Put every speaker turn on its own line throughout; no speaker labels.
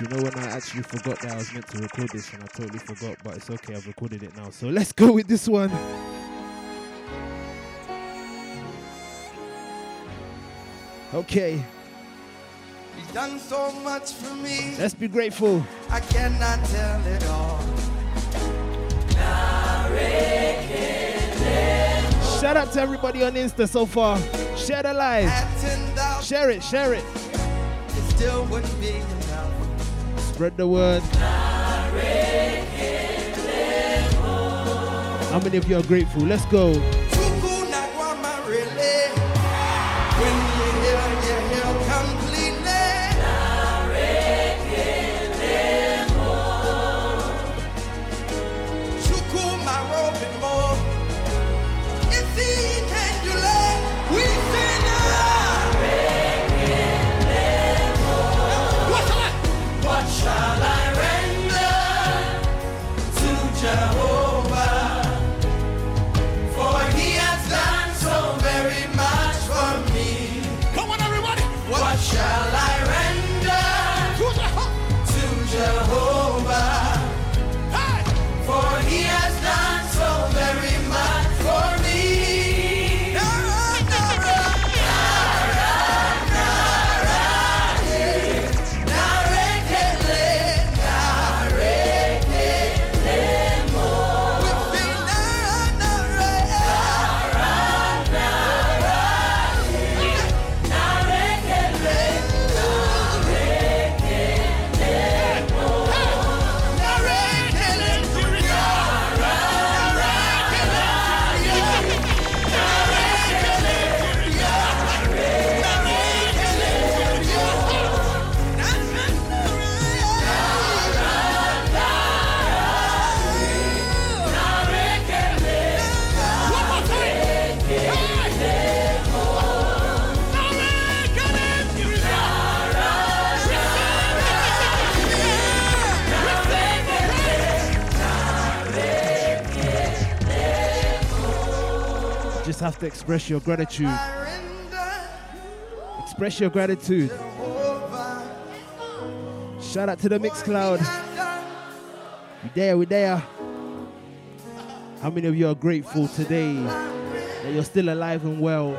You know when I actually forgot that I was meant to record this and I totally forgot, but it's okay, I've recorded it now. So let's go with this one. Okay.
You've done so much for me.
Let's be grateful.
I cannot tell it all.
Shout out to everybody on Insta so far. Share the live. Share it, share it.
It
Spread the word. How many of you are grateful? Let's go.
To
express your gratitude. Express your gratitude. Shout out to the Mixcloud. We there, we there. How many of you are grateful today that you're still alive and well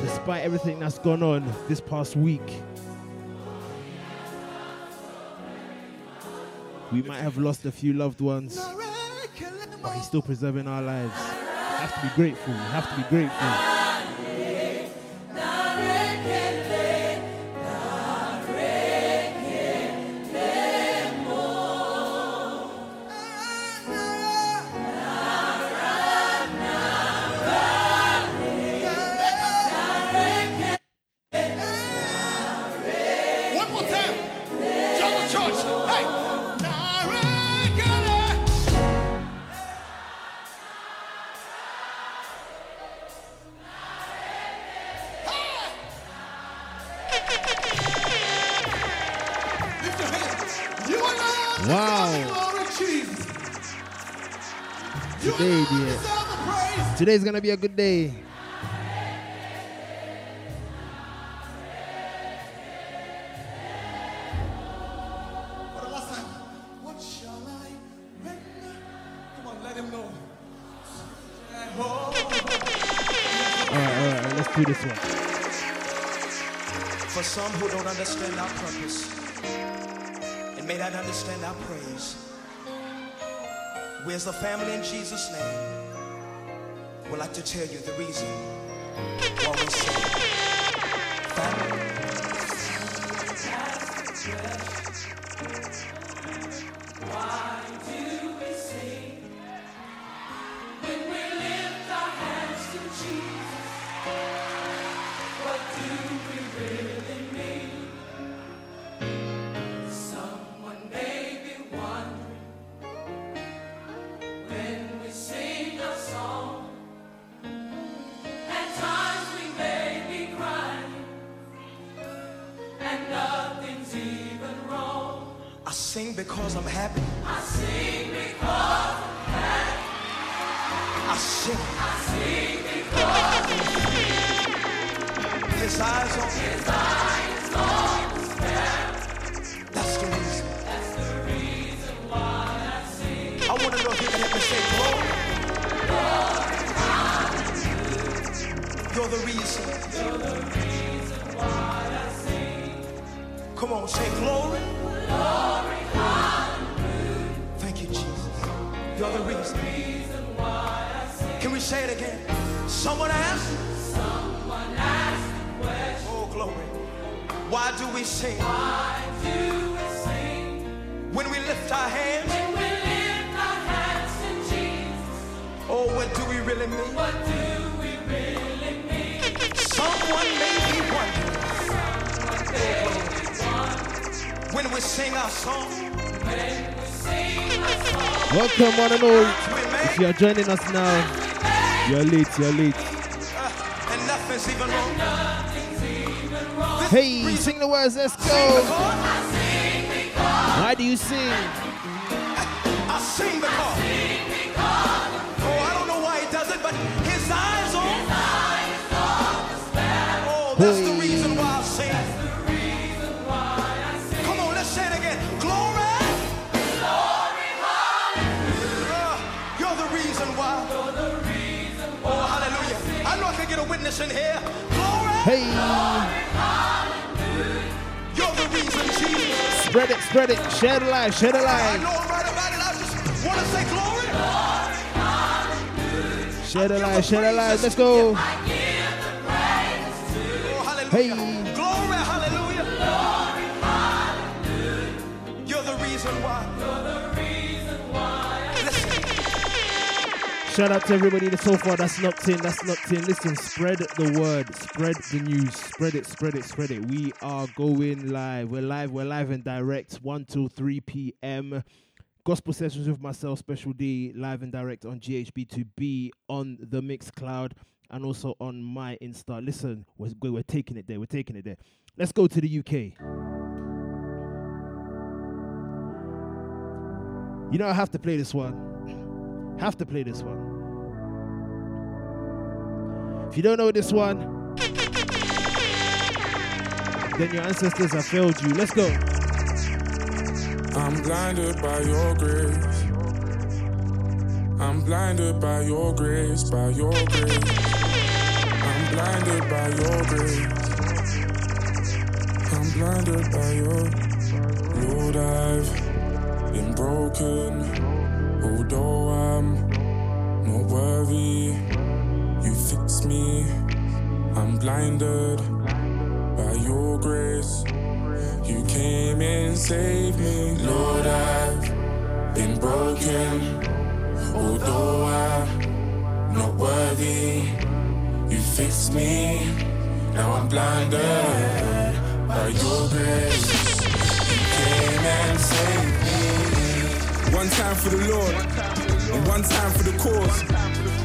despite everything that's gone on this past week? We might have lost a few loved ones, but He's still preserving our lives. Have to be grateful. You have to be grateful. Today's gonna be a good day.
For the last time, what shall I render? Come on, let him know.
Alright, alright, alright, let's do this one.
For some who don't understand our purpose and may not understand our praise, we as a family in Jesus' name would like to tell you the reason why we sing.
Welcome, one and all. If you are joining us now, you're late, you're late.
uh.
Hey, sing the words, let's go. Why do you sing?
I sing because. Oh, I don't know why he does it, but I can get a witness in here. Glory.
Hey,
You're the reason, Jesus.
spread it, spread it, share the light, share the
I
light,
know I'm right about it. I just want to say glory.
share the light, share the light. Let's go.
Oh, hallelujah.
Hey. Shout out to everybody that's so far that's locked in, that's locked in. Listen, spread the word, spread the news, spread it, spread it, spread it. We are going live. We're live, we're live and direct, 1 to 3 p.m. Gospel sessions with myself, Special D, live and direct on GHB2B on the Mixcloud and also on my Insta. Listen, we're, we're taking it there, we're taking it there. Let's go to the UK. You know, I have to play this one. Have to play this one. If you don't know this one, then your ancestors have failed you. Let's go.
I'm blinded by your grace. I'm blinded by your grace, by your grace. I'm blinded by your grace. I'm blinded by your Lord, I've been broken, although I'm not worthy. You fix me. I'm blinded by your grace. You came and saved me. Lord, I've been broken. Although I'm not worthy, you fix me. Now I'm blinded by your grace. You came and saved me.
One time for the Lord, and one time for the cause.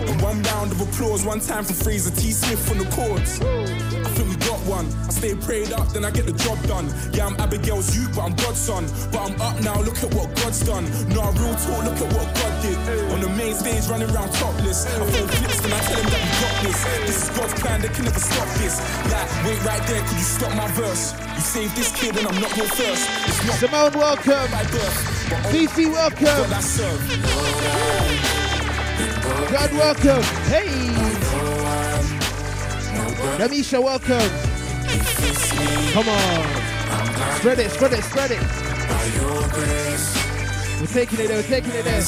And one round of applause, one time for Fraser T. Smith on the courts. I think we got one. I stay prayed up, then I get the job done. Yeah, I'm Abigail's youth, but I'm God's son. But I'm up now, look at what God's done. Nah, real talk, look at what God did. On the main stage, running around topless. I phone flips, then I tell him that we got this. This is God's plan, they can never stop this. Like, wait right there, could you stop my verse? You saved this kid, and I'm not your first. It's not
Simone, welcome. Fifi, welcome.
God
welcome. Hey. Namisha, welcome. Come on. Spread it, spread it, spread it. We're taking it there, we're taking it there.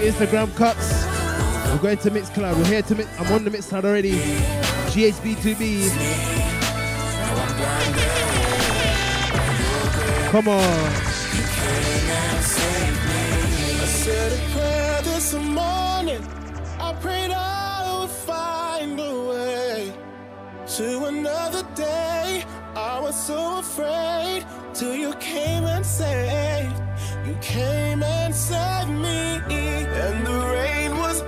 Instagram cuts. We're going to mix Mixcloud. We're here to mix. I'm on the mix Mixcloud already. GHB2B. Come on.
I said a prayer this morning. I prayed I would find a way to another day. I was so afraid till you came and saved. You came and saved me. And the rain was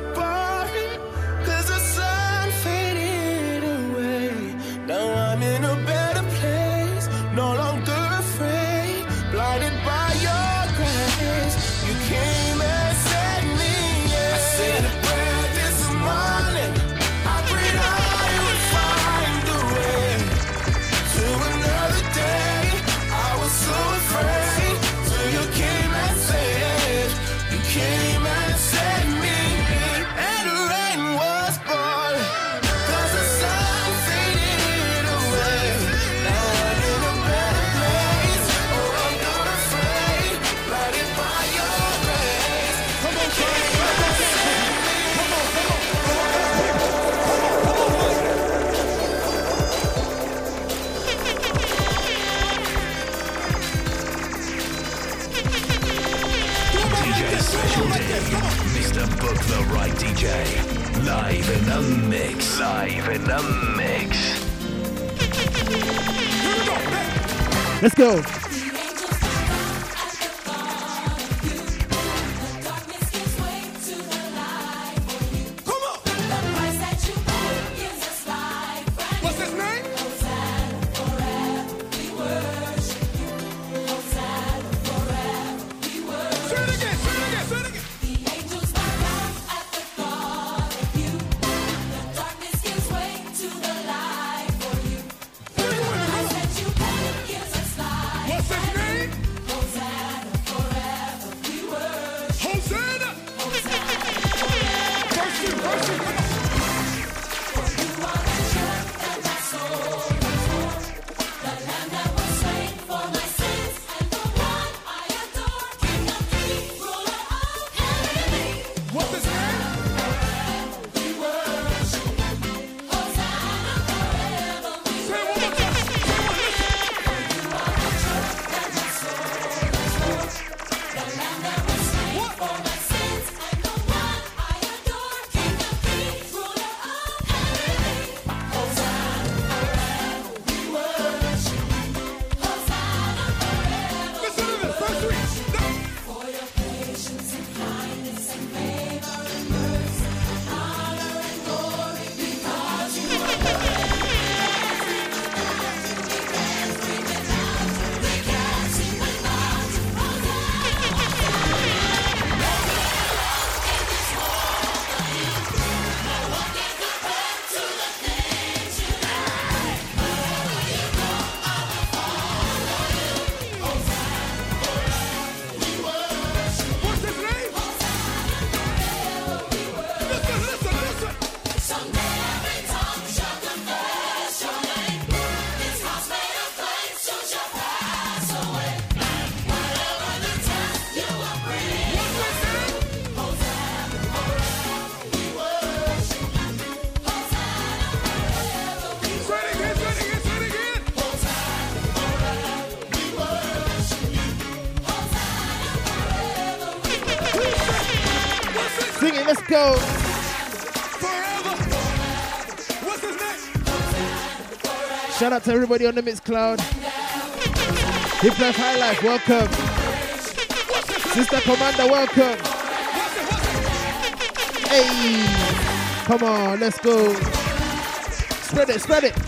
mix.
Let's go.
to
everybody on the Mixcloud. Hip Life High Life, welcome. Sister Commander, welcome. Hey, come on, let's go. Spread it, spread it.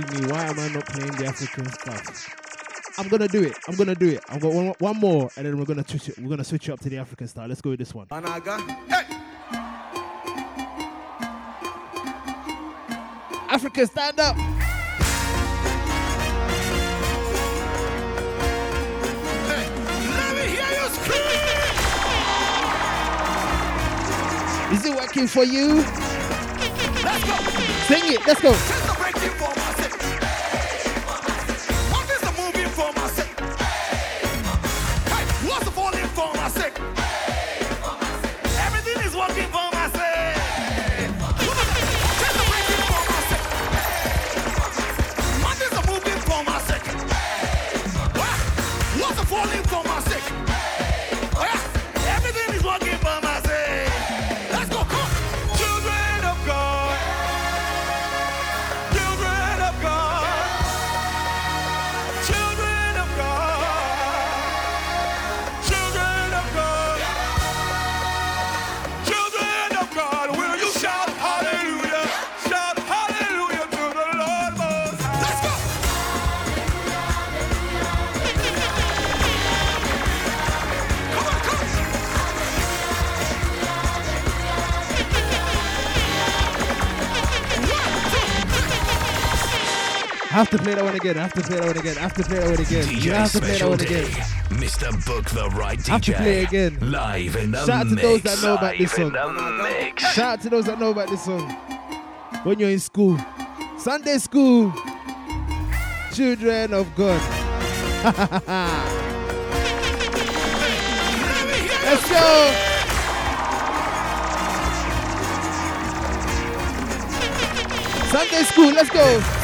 me, why am I not playing the African stuff? I'm gonna do it. I'm gonna do it. I've got one, one more, and then we're gonna switch it. We're gonna switch it up to the African style. Let's go with this one.
Anaga. Hey.
Africa, stand up.
Hey,
Is it working for you?
Let's go.
Sing it. Let's go. One again. Have to play that one again. Have to play that one again. You have to play that one again.
Mr. Book the Right DJ.
Have to play again.
Live in the
Shout out to those that know about this song. Shout out to those that know about this song. When you're in school, Sunday school, children of God. Let's go. Sunday school, let's go.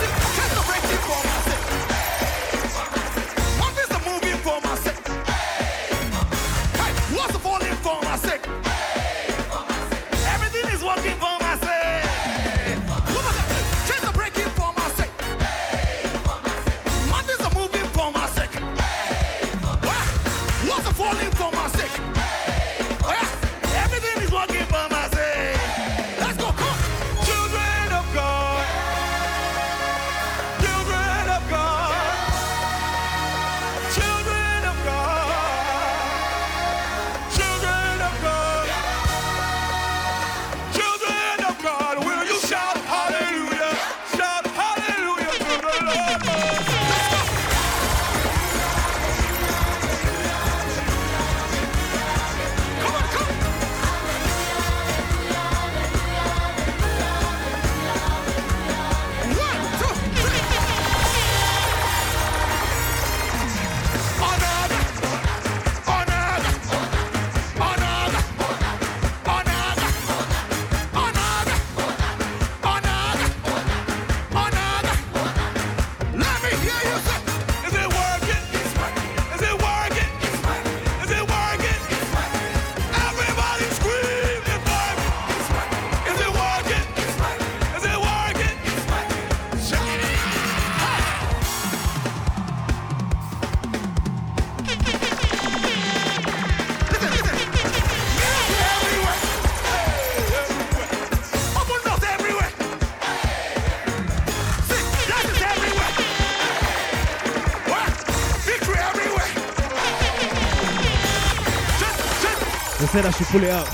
Said I should pull it up.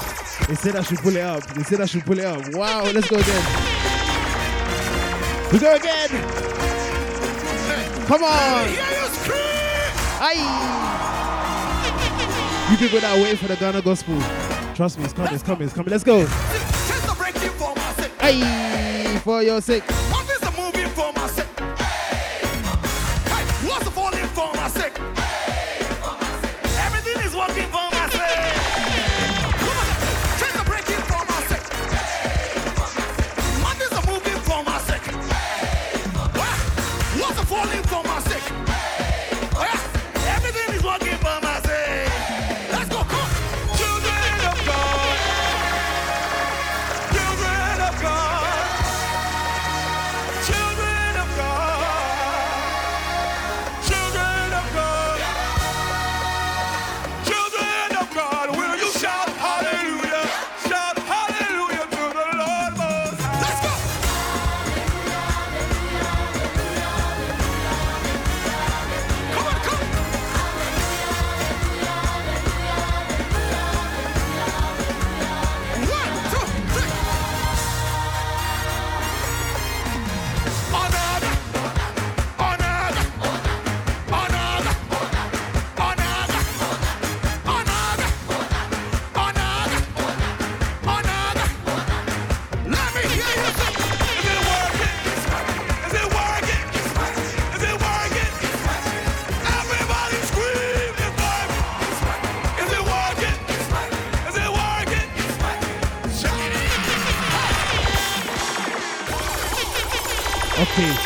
They said I should pull it up. They said I should pull it up. Wow, let's go again. We go again. Come on.
You.
Aye. You can go that way for the Ghana gospel. Trust me, it's coming, it's coming, it's coming. Let's go.
Chains are breaking for my sake.
Aye, for your sake.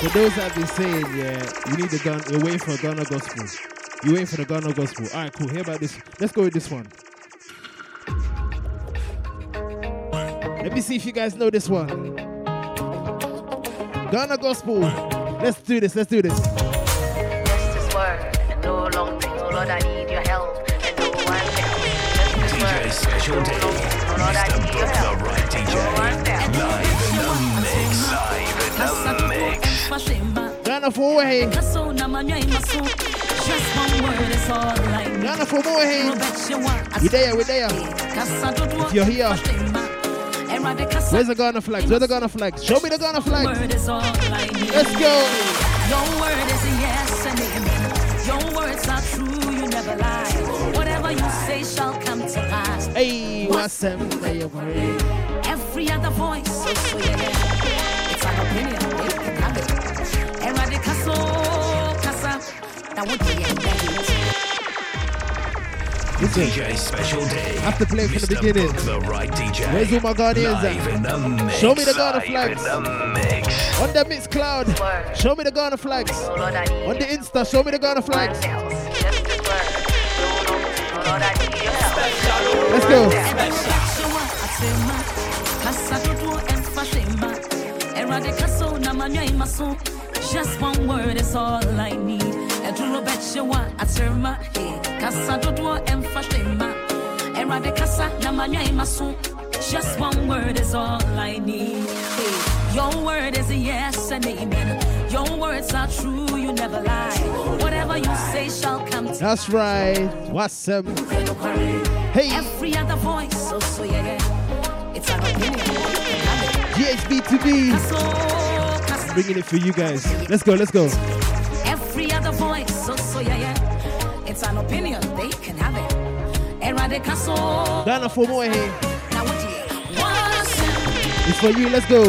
For
those that be saying, yeah, you need the gun, you're waiting for a Ghana gospel. You're waiting for the Ghana gospel. All right, cool. Hear about this. Let's go with this one. Let me see if you guys know this one. Ghana gospel. Let's do this. Let's do this.
Just this word, and no long thing. Oh
for way.
Just one word is all I need.
Ghana for more. Hey.
You want
We there, we there.
If
you're here, Where's the Ghana flags? Where's the Ghana flags? Show me the Ghana flags.
Word is all I need.
Let's go.
Your word is a yes and amen. Your words are true, you never lie. Whatever you say shall come to pass.
Hey, what's them?
Every other voice, so, so yeah, yeah. It's an opinion, they can have it. Eradicaso, casa, that would be it.
DJ Special D.
have to play from the beginning.
Book the right DJ.
Where's all my
Ghanaians
at? Uh.
in the mix.
Show me the Ghana flags.
the.
On the Mixcloud,
Word.
show me the Ghana flags.
Lord,
On the Insta, show me the Ghana flags.
Just this word. Lord, I need your help.
Let's go.
Shua atema, kasa dodo emfashema. Eradicaso na manya imaso. Just one word is all I need. Eduro betchewa atema, hey. Kasa dodo emfashema. Eradicasa na manya imaso. Just one word is all I need. Hey. Your word is a yes and amen. Your words are true, you never lie. Whatever you say shall come to
That's right. What's them? Hey,
Every other voice, so so yeah, yeah. It's opinion.
GHB2B.
Caso, caso.
Bringing it for you guys. Let's go, let's go.
Every other voice, so so yeah, yeah. It's an opinion. They can have it.
Ghana for more here.
Now what you?
It's for you, let's go.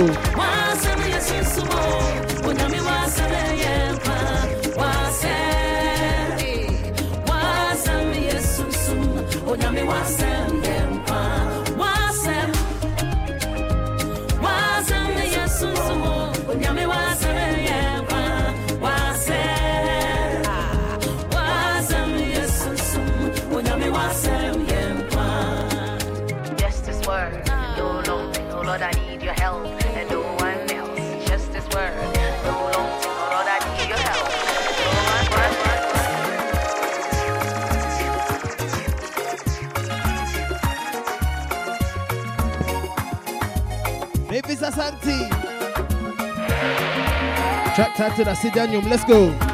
Let's go.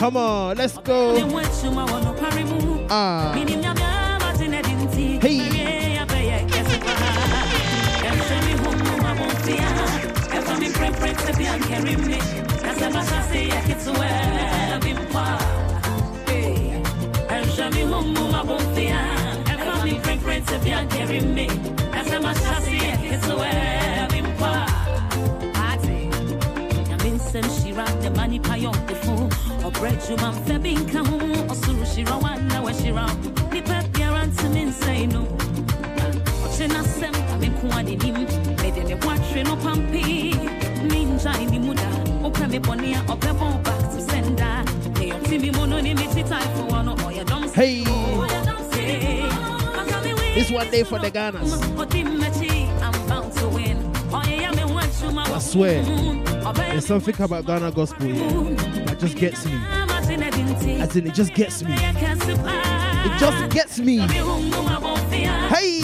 Come
on, let's go.
watch you, my wahoo, parimu.
Ah,
ɔbrɛ dwuma mfɛ bi nka ho ɔsoro hyira wa na wahyira wo nnipa biara nteme nsɛe no ɔkye n'asɛm na menko ade nim mede ne boatwe no pampee mengyae ne mu da wopɛ me bɔne a ɔbɛbɔ back to
Hey, this one day for the Ghanas. I swear, there's something about Ghana gospel that just gets me. As in, it just gets me. It just gets me. Hey!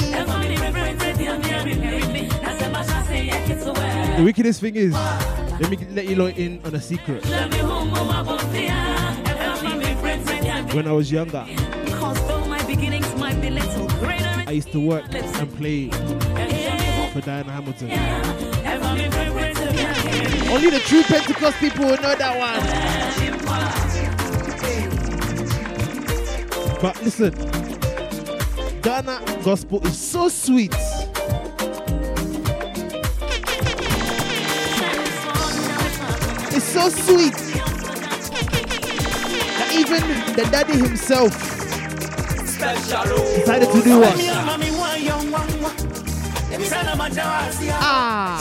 The wickedest thing is, let me let you know in on a secret. When I was younger, I used to work and play for Diana Hamilton. Only the true Pentecost people will know that one. But listen, Ghana gospel is so sweet. It's so sweet that even the daddy himself decided to do what? Ah.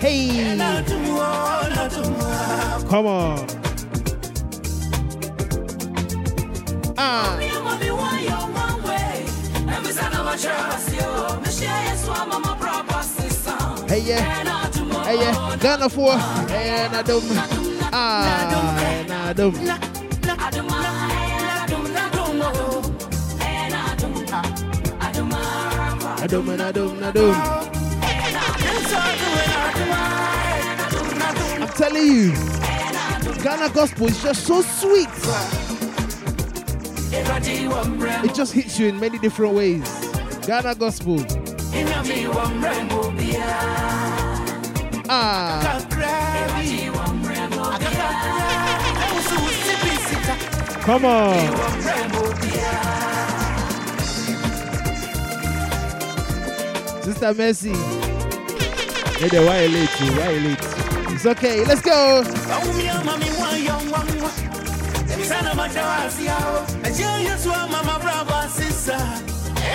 Hey. Come on. Yeah. Yeah. Ghana for. Hey. Na dum. Ah. Na dum. Na dum. Na dum. Na dum. I'm telling you, Ghana gospel is just so sweet. It just hits you in many different ways. Ghana gospel. Ah. Come on. Sister Mercy. Hey there, why you late? too? Why you late? It's okay. Let's go.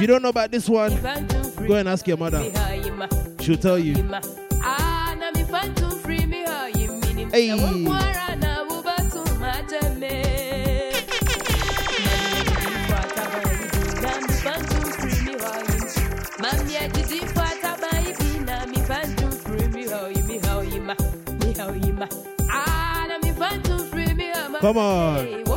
If you don't know about this one, go and ask your mother. She'll tell you. Hey. Come on.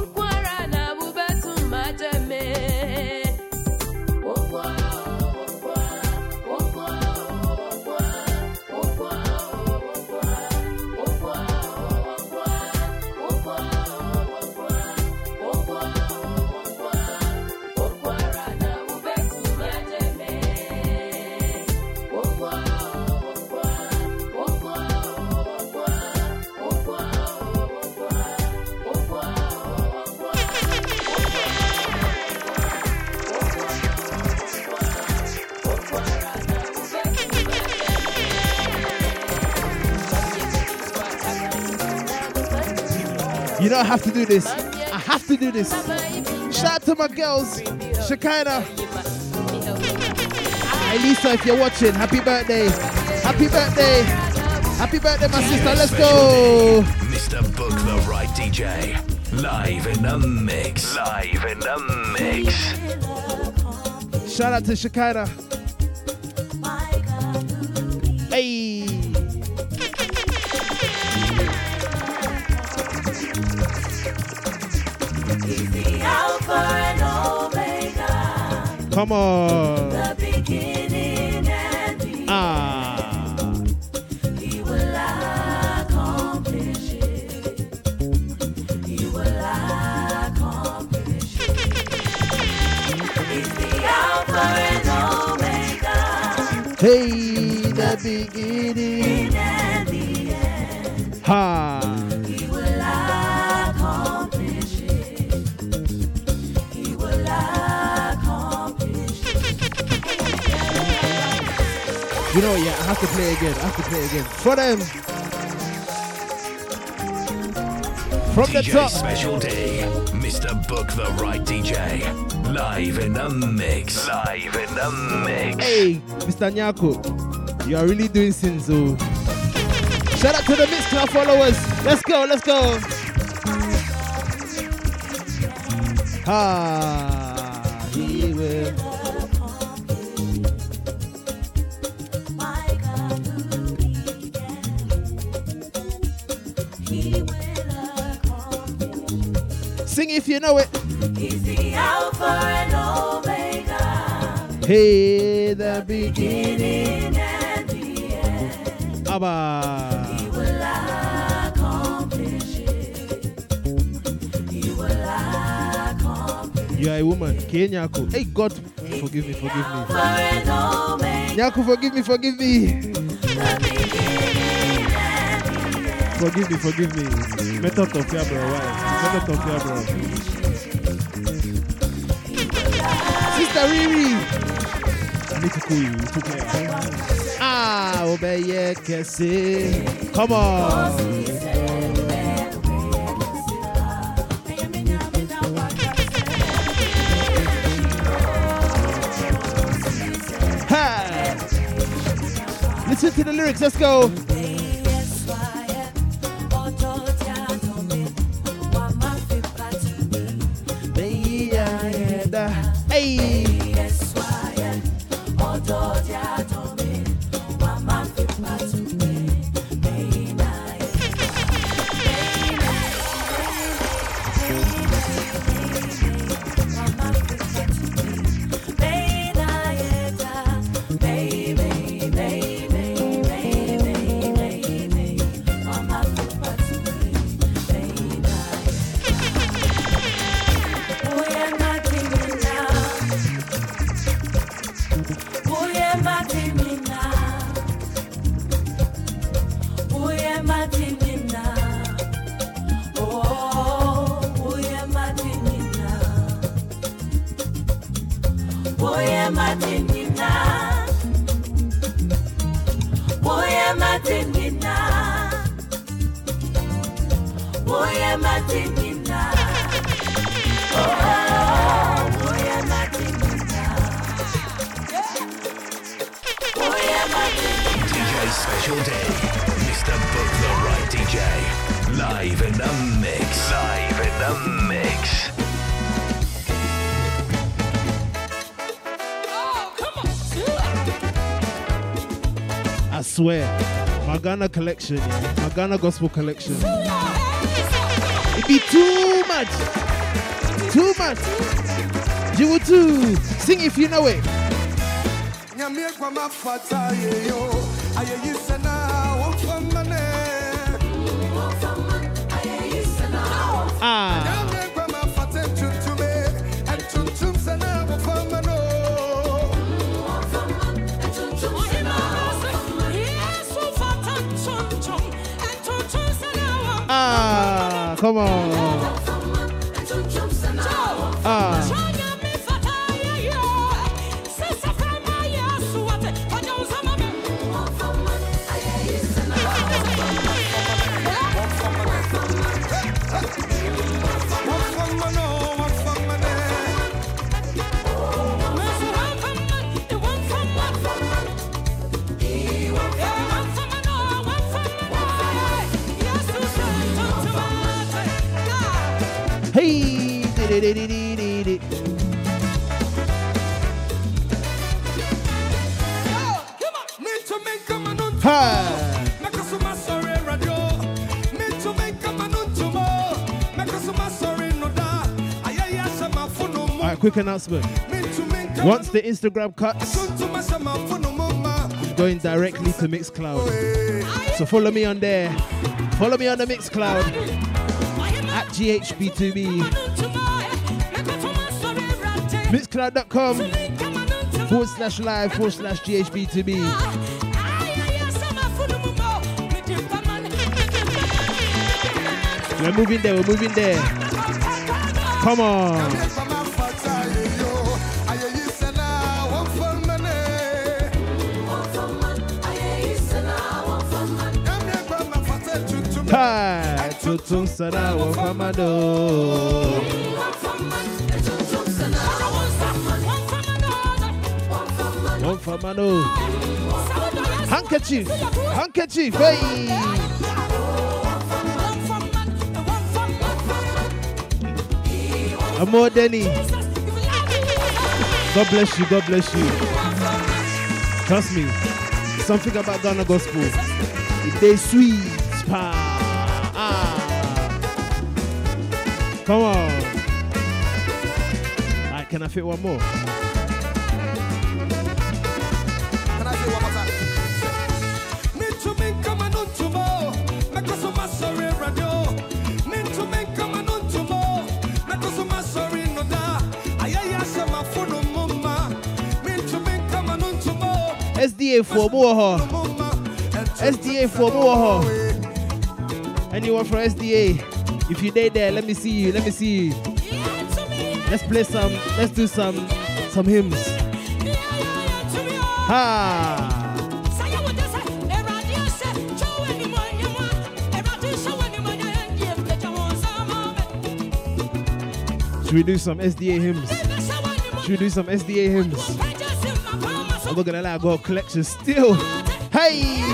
Have to do this. I have to do this. Shout out to my girls, Shekinah. Elisa, if you're watching, happy birthday. Happy birthday. Happy birthday, my sister. Let's go.
Mr. Book the Right DJ. Live in the mix. Live in the mix.
Shout out to Shekinah. Alpha and Omega.
Hey, the beginning.
and the end.
Ha. Know, yeah, I have to play again. I have to play again. For them. From the
DJ
top.
Special D, Mr. Book the Right DJ, live in the mix. Live in the mix.
Hey, Mr. Nyako, you are really doing sins, oh. Shout out to the Mixcloud followers. Let's go, let's go. Ah, you know it.
He's the Alpha and Omega.
Hey, the beginning.
And the end.
Abba.
He will accomplish it. He will accomplish
You are a woman. K Nyako. Hey, God, forgive me, forgive me. Nyako, forgive me, forgive me. Forgive me, forgive me. Method of your bro, why? Method of your bro. Sister Riri. To. Ah, obeye kese. Come on. Listen to the lyrics. Let's go. Swear. My Ghana collection. My Ghana gospel collection. It be too much. Too much. You will too. Sing if you know it.
Nyame
Ah. Right, quick announcement.
Me to make a
Once the Instagram cuts, I'm going directly to Mixcloud. So follow me on there. Follow me on the Mixcloud at GHB2B. Mixcloud.com forward slash live forward slash GHB2B. We're moving there, we're moving there. Come on. Hi, famado. One famado. Handkerchief, handkerchief, hey. Amor Denny. God bless you, God bless you. Trust me, something about Ghana gospel. It they sweet, pa. Ah. Come on. Alright, can I fit one more? SDA for more. SDA for more. Anyone from SDA? If you did there, let me see you. Let me see you. Let's play some. Let's do some some hymns. Ha! Should we do some SDA hymns? Should we do some SDA hymns? Not gonna I got collection still. Hey!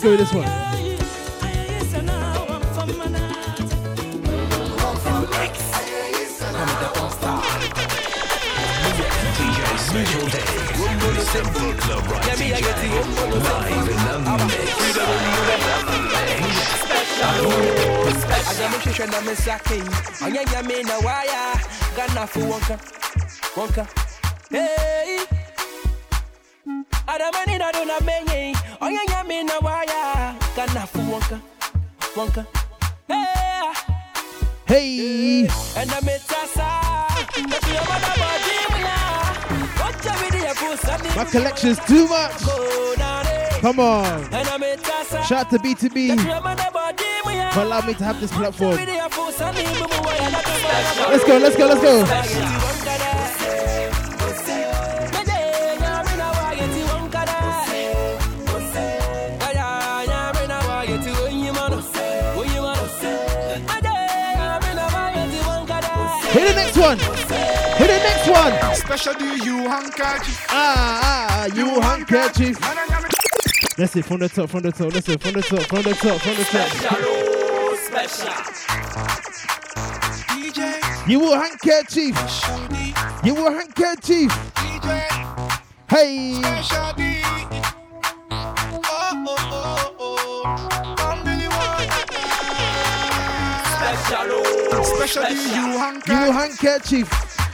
Let's go with this one.
Special D. Bookler right DJ. Live in the mix.
ghanafo wɔnka
My collection's too much. Come on. Shout out to B2B for allowing me to have this platform. Let's go, let's go, let's go. Hit the next one. Hit the next one.
Special do you handkerchief?
Ah, ah, you handkerchief. That's it from the top, from the top. Listen, from the top, from the top, from the top. Special, special. DJ. You will handkerchief. You will handkerchief. DJ. Hey.
Special D. Oh, oh, oh, oh. Come do you want? Special D, you
You
handkerchief.
handkerchief.
You handkerchief.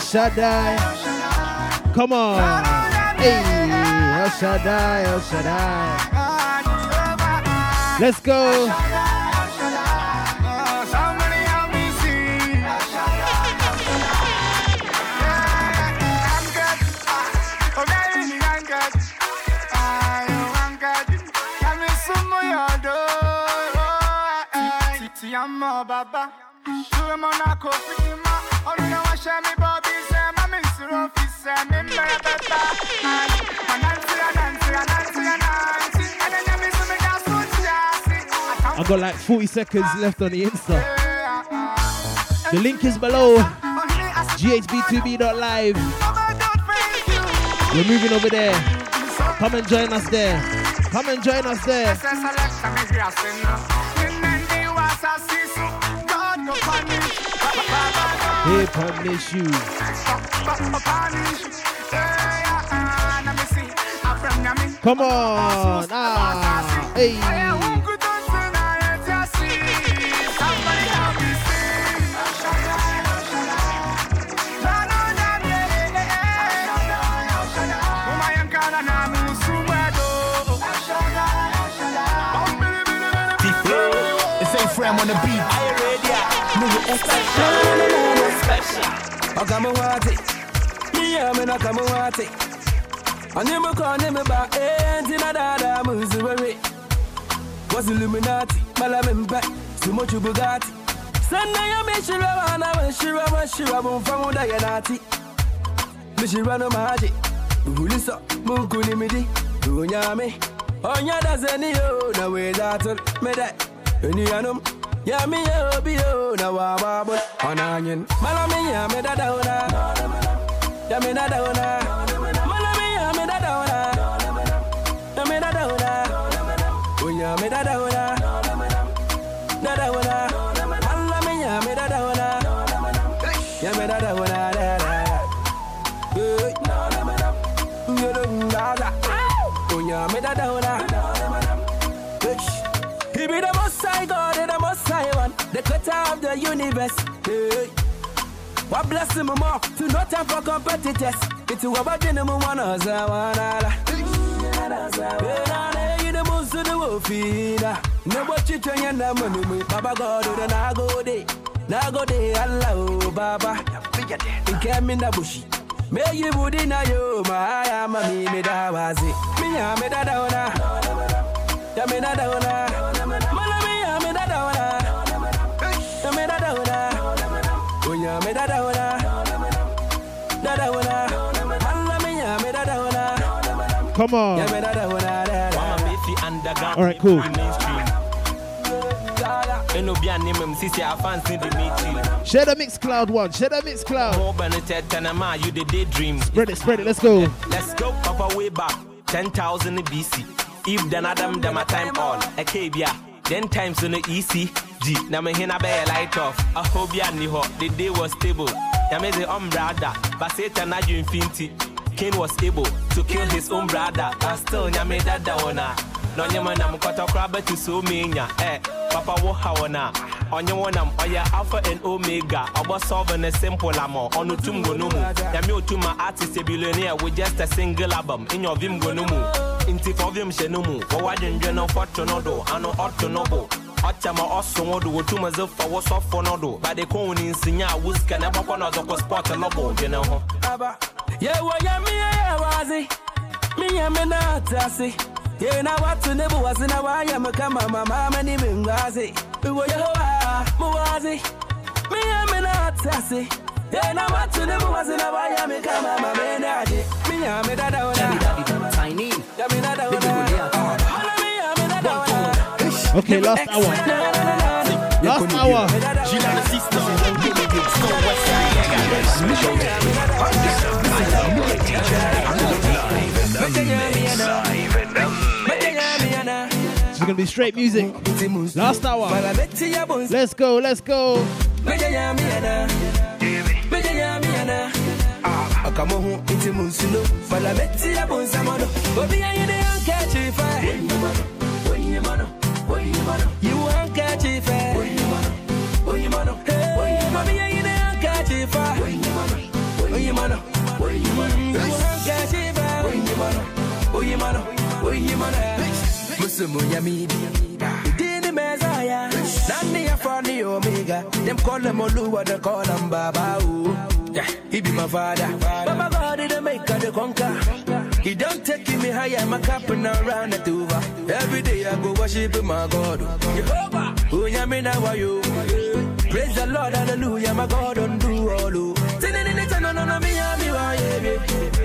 Shaddai. Come on. Hey, El Shaddai, El Shaddai. Let's go.
Help me see. I'm
I got like 40 seconds left on the Insta. The link is below. GHB2B.live. We're moving over there. Come and join us there. Come and join us there. Hey, punish you. Come on. Ah. Hey.
It's a friend on the beat. Are you ready? Special. Okamuwati. Yeah, me na kamuwati. Onyemu kone me ba enti na dada muzuwewe. Was Illuminati, malamembe, sumochu Bugatti. Sanda ya mishira wana mishira mishira bumfamu da yanati. Mishira no maji. Uhulisa mungu ni midi. Unyame. Onya da zeni yo na we datul mede. Eni yanum. Ya mi yo bi yo na wa babu. Onanyin. Malami ya me da da oh, ona. Ya me da da oh, ona. Onya me da da ona. Da da ona. Malami ya me da da ona. Ya me da da ona da da. Hey. You don't da da. Onya me da da ona. He be the most high God the most high one, the creator of the universe. Hey. What bless him more to no time for competitors. It's a wabadi no one as I wanna. You the most of the wolfina. No what you trying and Baba God, or the Nago day. Nago day, Allah, oh, Baba. He came in the bushy. May you would in a yo, my am a me, me da. Me, I'm a da da Ya me da da Mala me ya me da da Ya me da oh, da ya me da da Da da Mala me ya me da da
Come on.
Ya me da da
All right, cool.
ɛna obi a name him sisi afansi de me chill
Share the Mixcloud one. Share the Mixcloud.
more benefit than a man you the
Spread it, spread it. Let's go.
let's go papa way back. 10,000 BC if then adam them a time all. A kbia then times on the EC G. Na me hina be light off. A hobia ni ho the day was stable. Ya me the um brother but satan na you infinity. Cain was able to kill his own brother. And still nya me dada ona no nyama na mkoto kraba to so menya eh. Papa wo ha ona onye wonam oya alpha and omega. Obo solve a simple amo onu tum go no mu ya me otuma artist billionaire with just a single album. In your vim go no mu inti for vim she no mu wo wadwendwe no foto no do ano otto no bo ɔkyɛma ɔso wo do wɔtum dze fa wo sɔfo no do bade kɔn ne nsinya a woska na ɛbɔkɔ na ɔdɔkɔ sport lɔbɔ dwene ho
Yeah, well, yeah, me, yeah, was it? Me, yeah, me, not sassy. Yeah, now what to never was in a why I'm a come, my mama, name in Gazi. We were your Muazi. Me, yeah, me, not sassy. Yeah, now what to never was in a why I'm a come, my man, Me, yeah, me, that down. Tiny. Yeah, me, that down.
Okay, last hour. Last hour. It's gonna be straight music. Last hour. Let's go, let's go. Ah.
akamohu nti mu nsuno fala mɛtia bo nsamono obi ayene ankachi fɛ yiwu yesu munyamidi Dini Messiah, Nani the Omega. Them call him Oluwa, they call him Baba. He be my father. Baba God, he the maker, the conquer. He don't take me higher, my cap and around the tuba. Every day I go worship my God. Jehovah, who ya me now are you? Praise the Lord, hallelujah, my God don't do all. No no no me ya me wa ye me.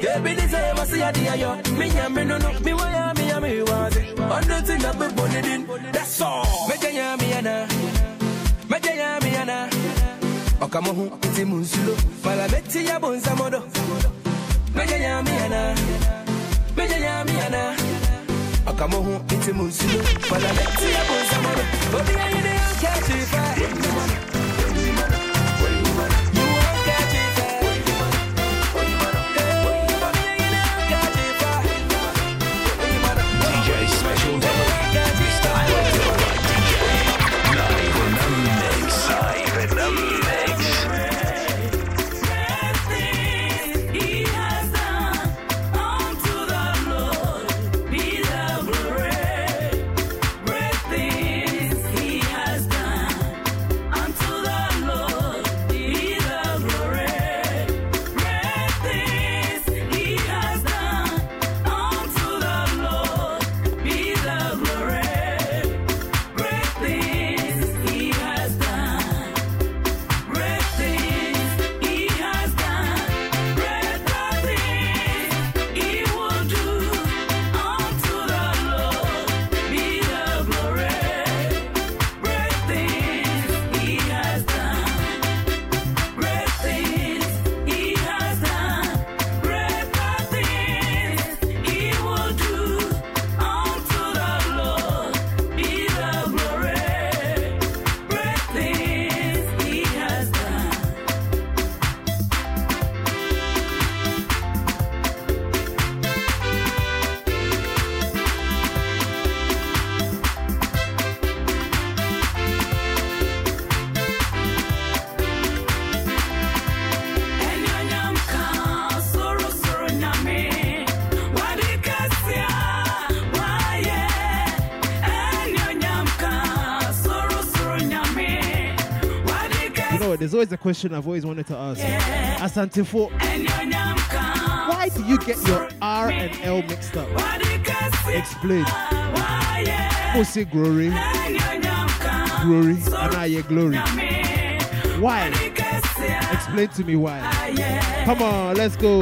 Yeah, be the same as ya dia yo. Me ya me no no me wa ya me ya me wa se. On the thing that be born in. That's all. Me ya me ana. Me ya me ana. Okamo hu ti munsulo. Fala beti ya bonza modo. Me ya me ana. Me ya me ana. Okamo hu ti munsulo. Fala beti ya bonza modo. Obi ya yede ya catch it fire.
DJ
There's always a question I've always wanted to ask. Asante for why do you get your R and L mixed up? Explain. say glory, glory, and I glory. Why? Explain to me why. Come on, let's go.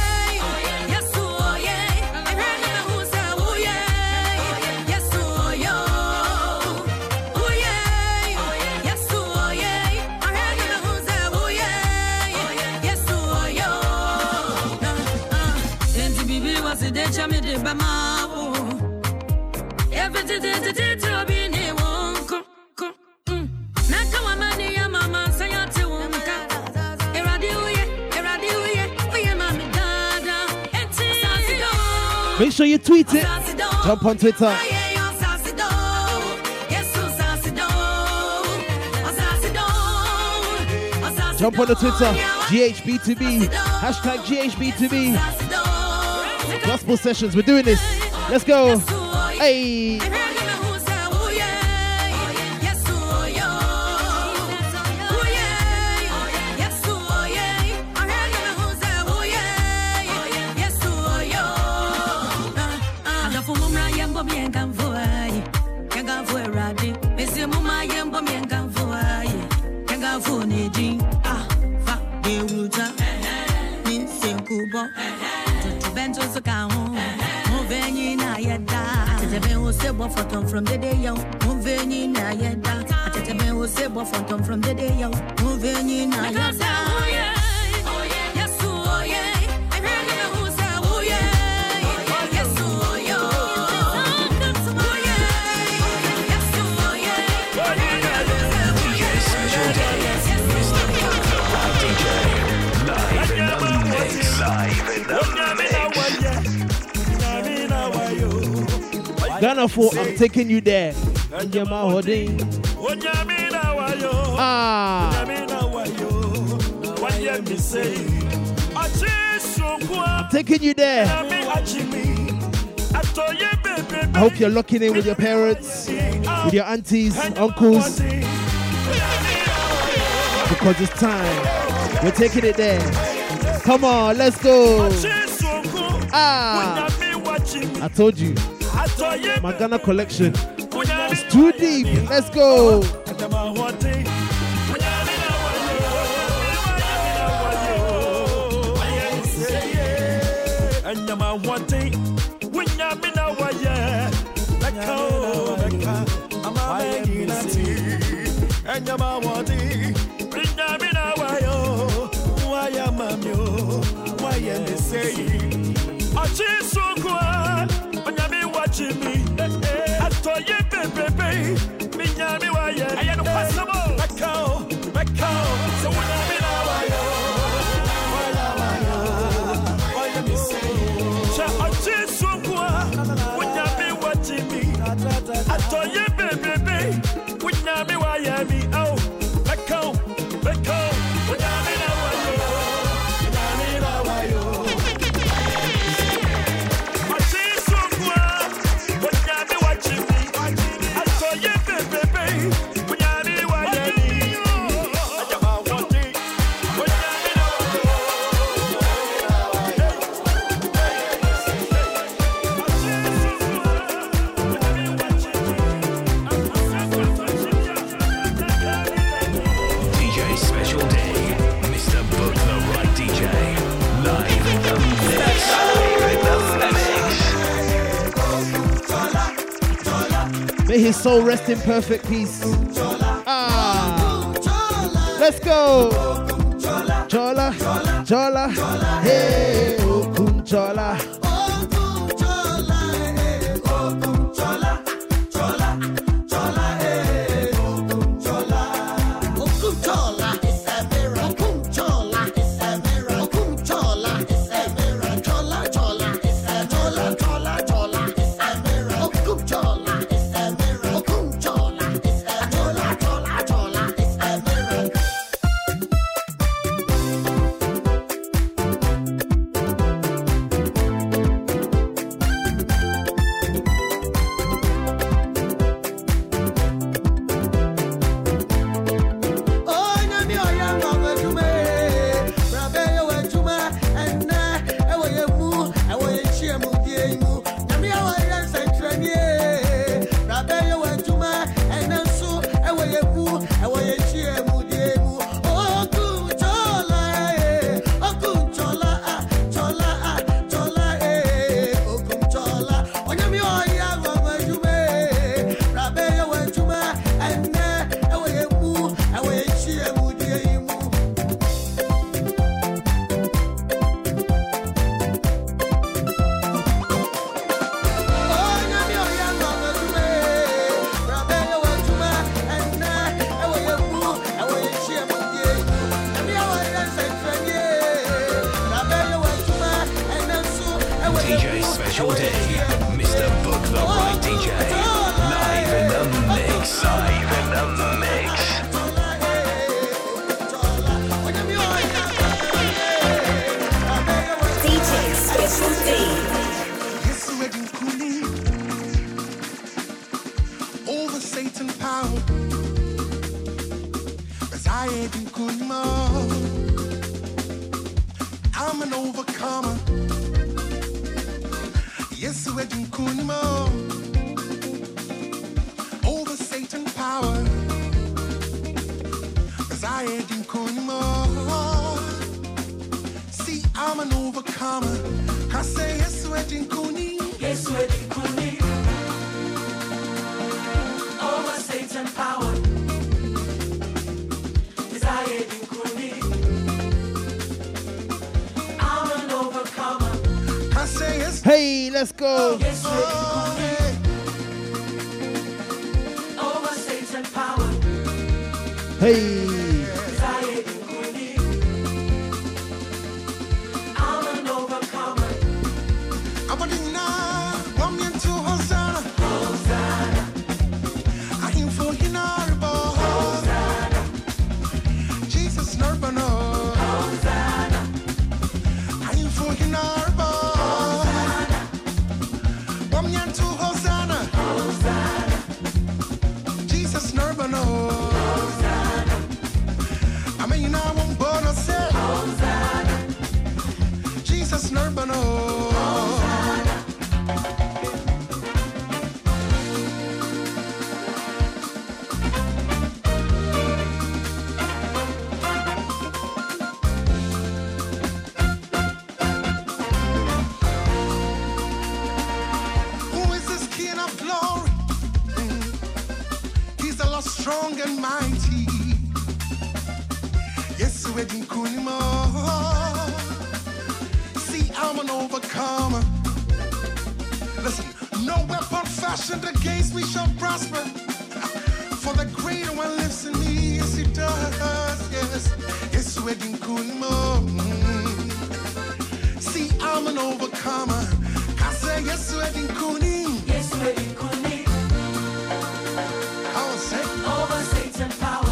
Jump on Twitter.
Jump on the Twitter, GHB2B, hashtag GHB2B. Gospel sessions, we're doing this. Let's go. Hey. Ghana for I'm taking you there. Ah. I'm taking you there. I hope you're locking in with your parents, with your aunties, uncles. Because it's time. We're taking it there. Come on, let's go. Ah. I told you. My Ghana collection It's too deep. Let's go.
Anyama one thing, when Yamina Waya, Beka, Beka, Ama watching me, I told you, baby, Minyami Waya, I am possible, Beka, so when Yamina Wayo, Sha ọtí sunkún a, wúnyà mi wá jí mi. Àtọ̀yé bèbèbè, wúnyà mi wá yẹ mi. Ọ̀ bẹ́kàn,
his soul rest in perfect peace. Ah. Let's go. Chola, chola, hey, okum chola.
the
wedding kunimo. See, I'm an overcomer. Listen, no weapon fashioned against me shall prosper. For the greater one lives in me, yes, he does, yes. Yes, wedding kunimo. See, I'm an overcomer.
Cause I
yes, wedding kunim.
Yes,
wedding kunim.
Over Satan power.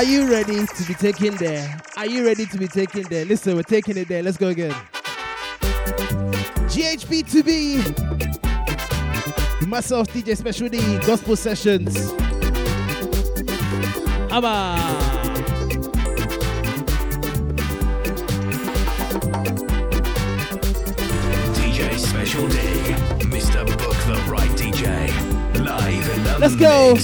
Are you ready to be taken there? Are you ready to be taken there? Listen, we're taking it there. Let's go again. GHB2B. Myself, DJ Special D, Gospel Sessions. Abba.
Mr. Book the Right DJ. Live in the
Let's go.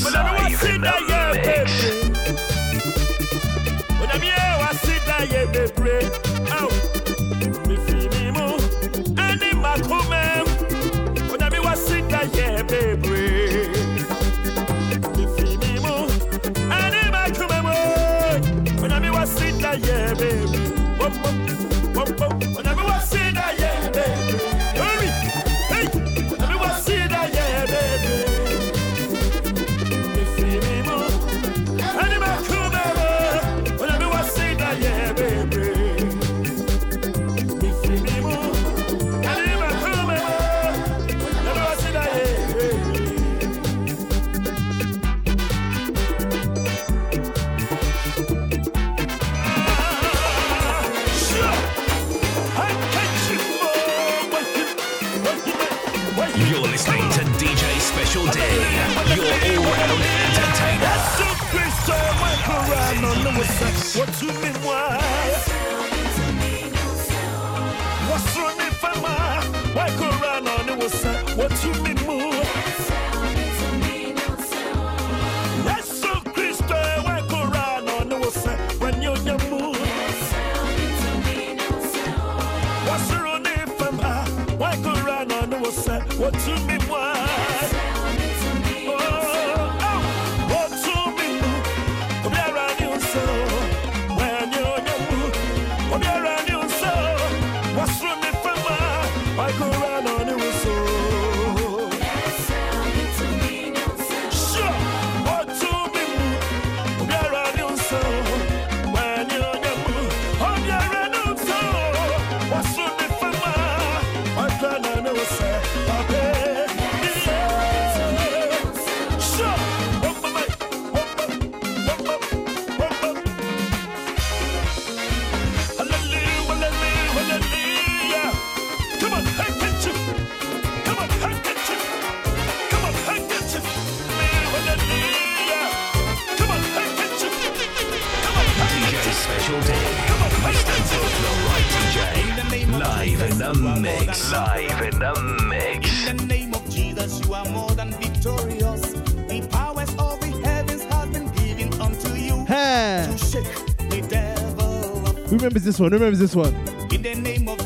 one. Remember this one.
In the name of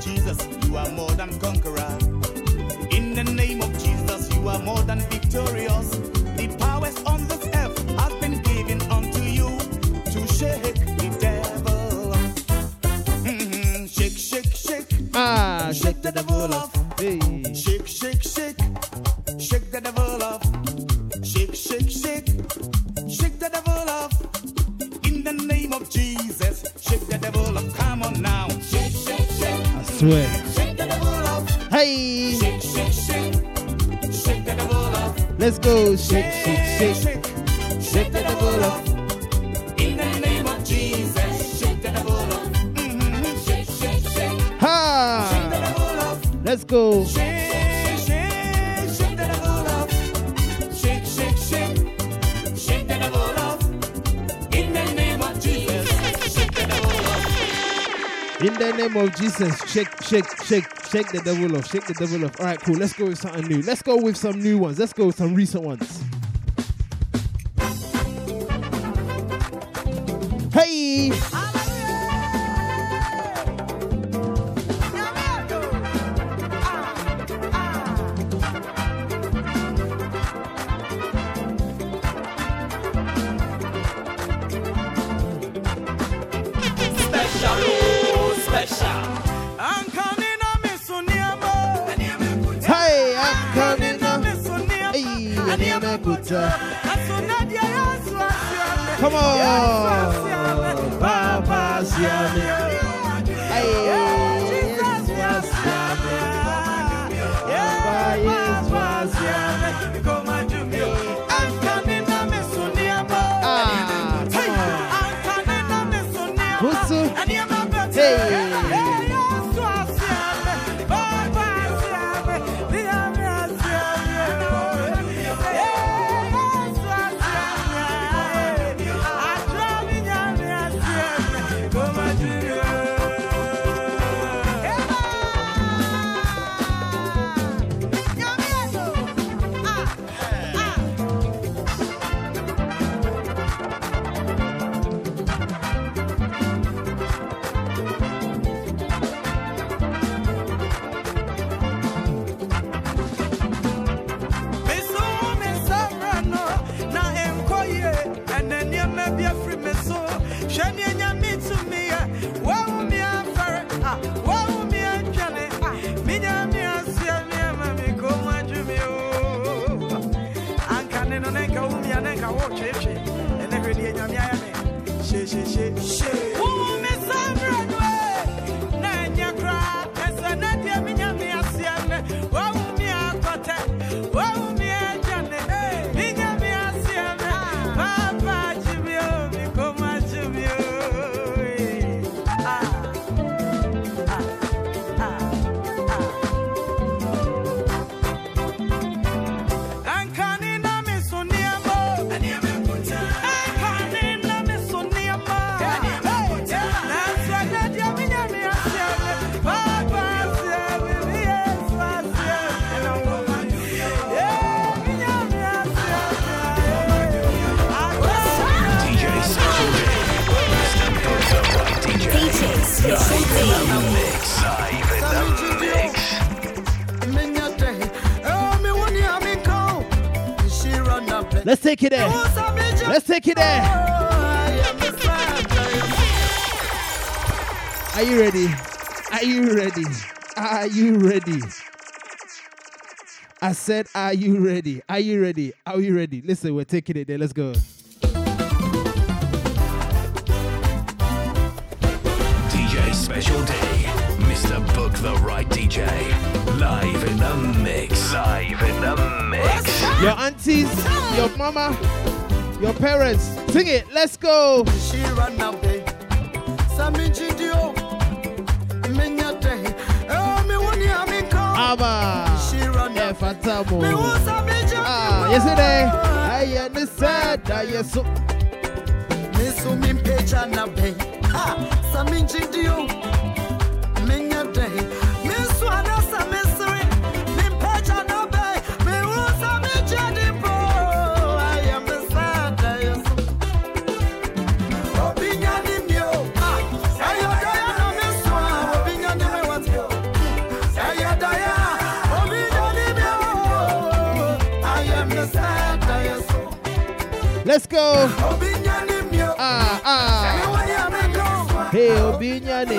She says, shake, shake, shake, shake the devil off, shake the devil off.
All right, cool. Let's go with something new. Let's go with some new ones. Let's go with some recent ones.
Take it there. Let's take it there. Are you ready? Are you ready? Are you ready? I said, Are you ready? Are you ready? Are you ready? Listen, we're taking it there. Let's go.
DJ Special D, Mr. Book the Right DJ, live in the mix. Live in the mix.
Your aunties, your mama, your parents, sing it. Let's go.
She run away. Sami Gidio. Menya day. Oh, me woni aminko.
Aba.
She run
Yeah, Fantamo.
Me wo Sami Gidio.
Ah, Let's go. Ah, ah. Hey, Obinyani.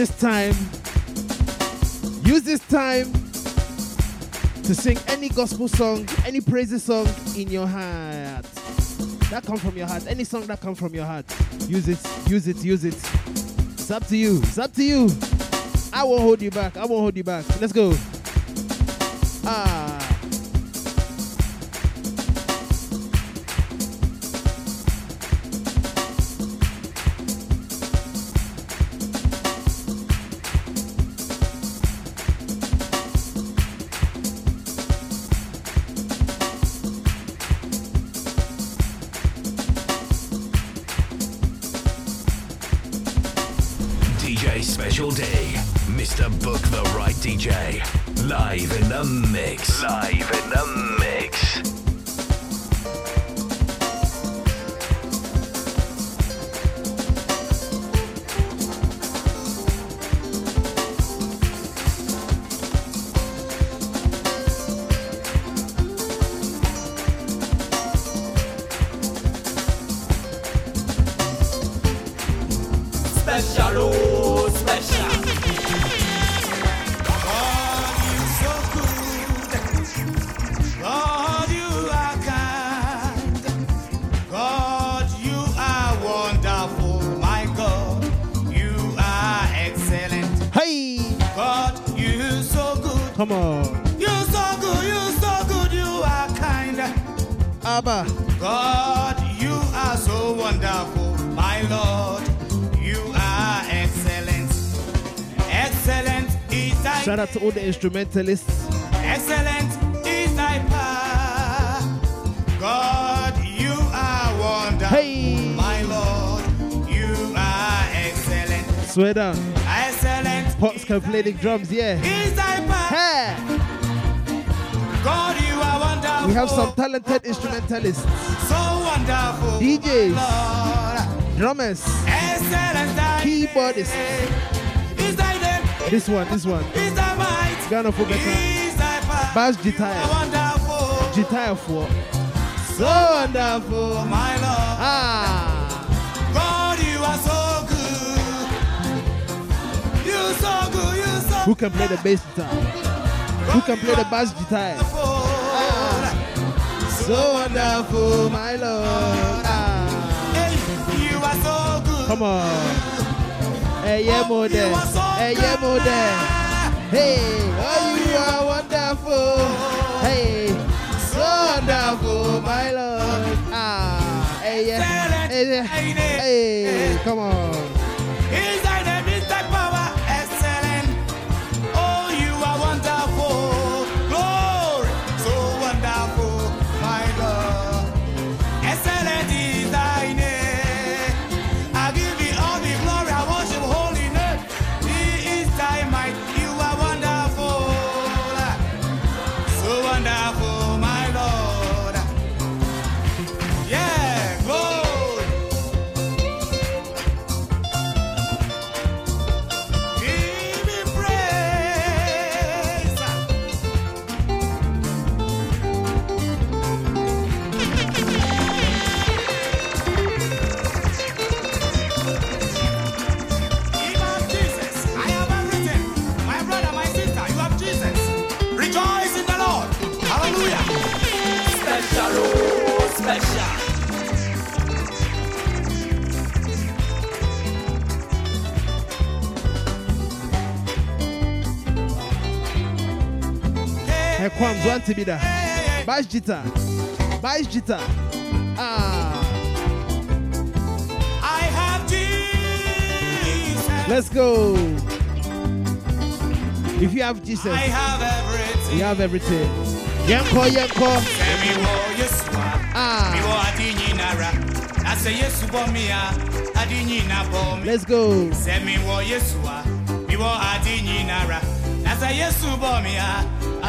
This time. Use this time to sing any gospel song, any praises song in your heart. That come from your heart. Any song that come from your heart. Use it, use it, use it. It's up to you. It's up to you. I won't hold you back. I won't hold you back. Let's go.
Mr. Book the Right DJ. Live in the mix. Live in the mix.
Is thy
Shout to all the instrumentalists.
Excellent is thy power. God, you are wonderful.
Hey.
My Lord, you are excellent.
Sweater.
Excellent
Pops can play the drums, yeah.
is thy power.
Hey.
God, you are wonderful.
We have some talented instrumentalists,
so wonderful.
DJs, drummers,
Excellent
keyboardists.
is thy name.
This one, this one.
Is thy might.
Ghana for better. Bass guitar.
Wonderful.
Guitar for. So wonderful.
My Lord.
Ah.
God, you are so good. You so good. You so
Who can play the bass guitar? Who can play the bass guitar? Ah. So wonderful, my Lord. Ah.
Hey, you are so good.
Come on. Hey, yeah, more there. Hey, yeah, more there. Hey, oh, you are wonderful. Hey, so wonderful, my Lord. Ah, hey, yeah. Hey, yeah. Hey, come on. Kwams, want to be there. Bass guitar. Bass guitar. Ah.
I have Jesus.
Let's go. If you have Jesus,
I have everything.
you have everything. Yanko, yanko.
Yesua.
Ah.
Mi wo adinyi nara.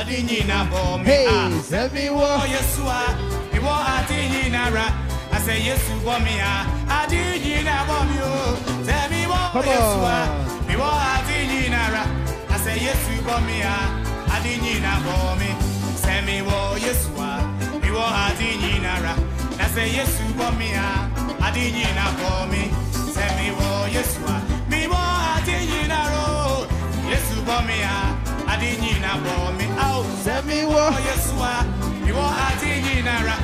Na se Yesu bɔ mi a, adinyi na bɔ mi.
Let's go.
Semi wo Yesua. Mi wo adinyi nara. Na se Yesu bɔ mi a, adinyi na bɔ mi.
Hey,
Ah.
semi wo.
wo Yesua. Mi wo adinyi nara. Na se Yesu ah. bɔ mi a, adinyi na bɔ mi o. Semi
Come
Yesua,
on.
me wa adi nyinara. I say Yesu bo me a, ah. adi nyina bo me. Say me wo Yesua, ah. me wa adi nyinara. I say Yesu me a, adi nyina bo me. Say me wo Yesua, me wa adi nyinaro.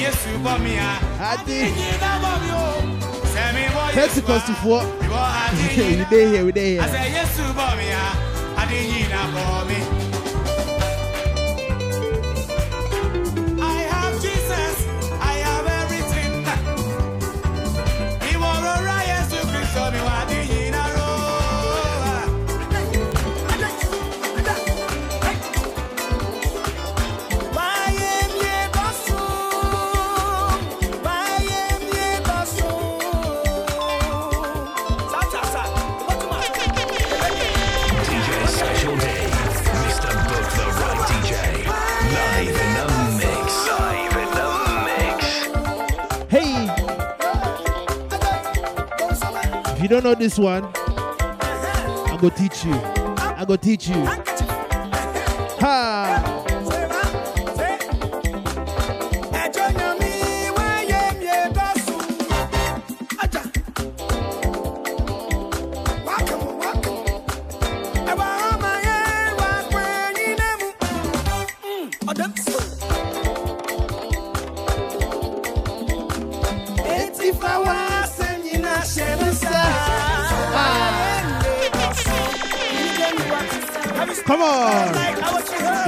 Yesu bo me a, adi nyina bo me. Au,
say me wo
Yesua, me wa. I say Yesu bo me a, adi nyina bo me. oh. Say me wo
Pentecost for
me wa adi
we dey here, we dey
I
here.
say yes to mommy, I didn't need a mommy. I you
don't know this one, I go teach you. I go teach you. Ha!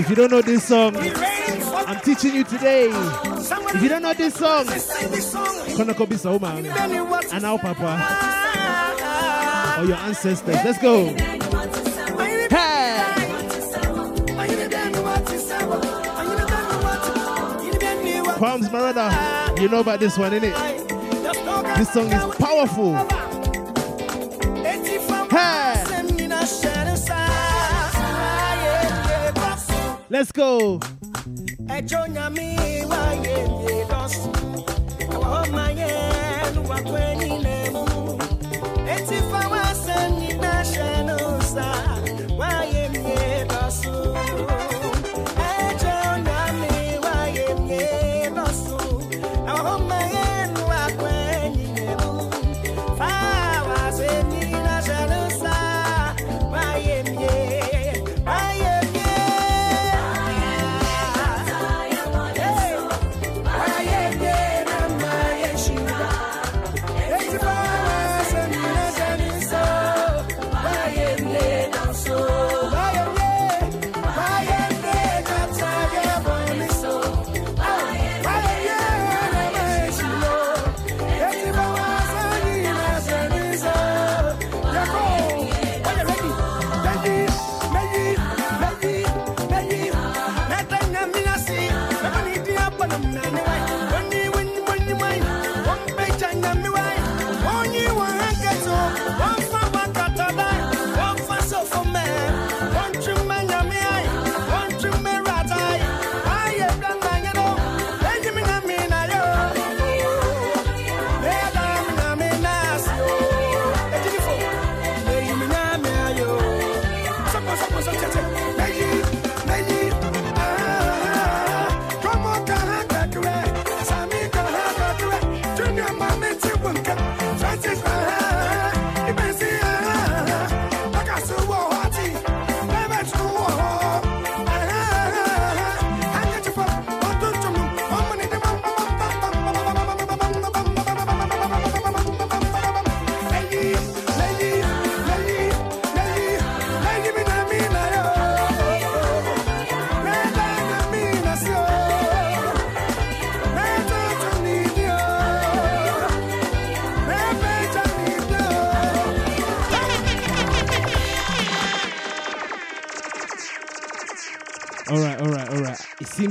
If you don't know this song, I'm teaching you today. If you don't know this song, Kona Kobi Sauma oh, and our Papa or your ancestors. Let's go. Hey! Palms Marada, you know about this one, innit? This song is powerful. Hey! Let's go.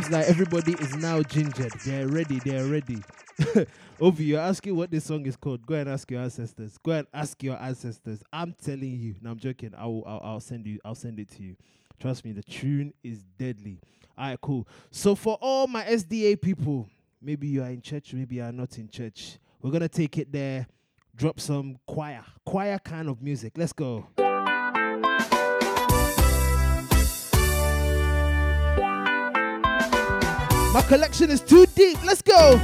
Like everybody is now gingered. They're ready. They're ready. Ovi, you're asking what this song is called. Go and ask your ancestors. Go and ask your ancestors. I'm telling you. No, I'm joking. I'll, I'll, I'll send you. I'll send it to you. Trust me. The tune is deadly. All right, cool. So for all my SDA people, maybe you are in church, maybe you are not in church. We're gonna take it there
drop some choir, choir kind of music. Let's go. My collection is too deep. Let's go.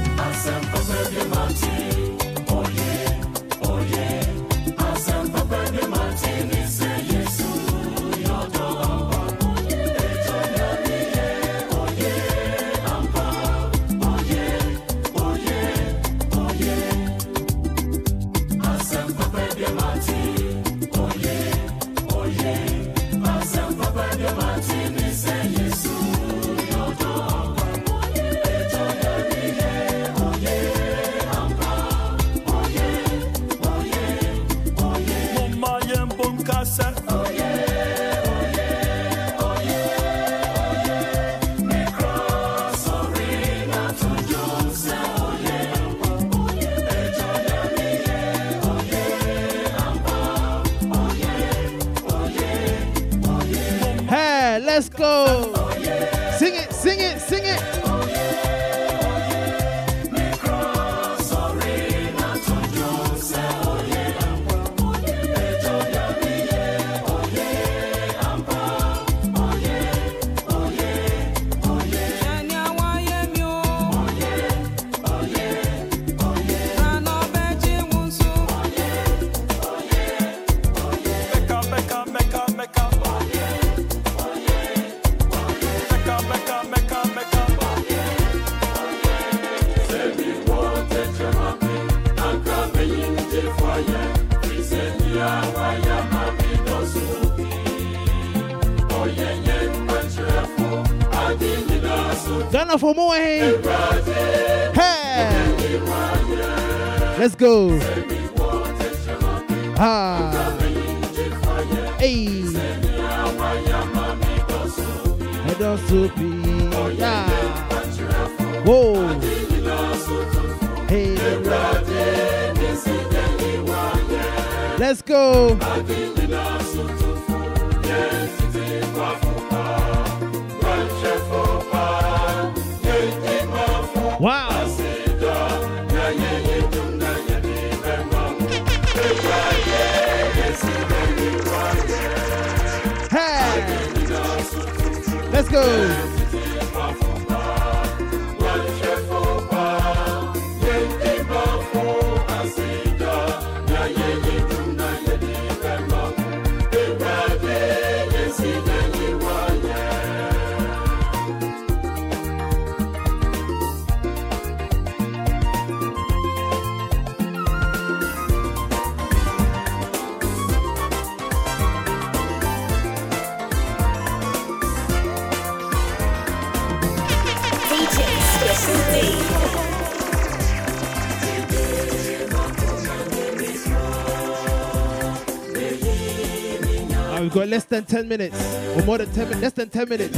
We've got less than 10 minutes. Or more than 10 minutes. Less than 10 minutes.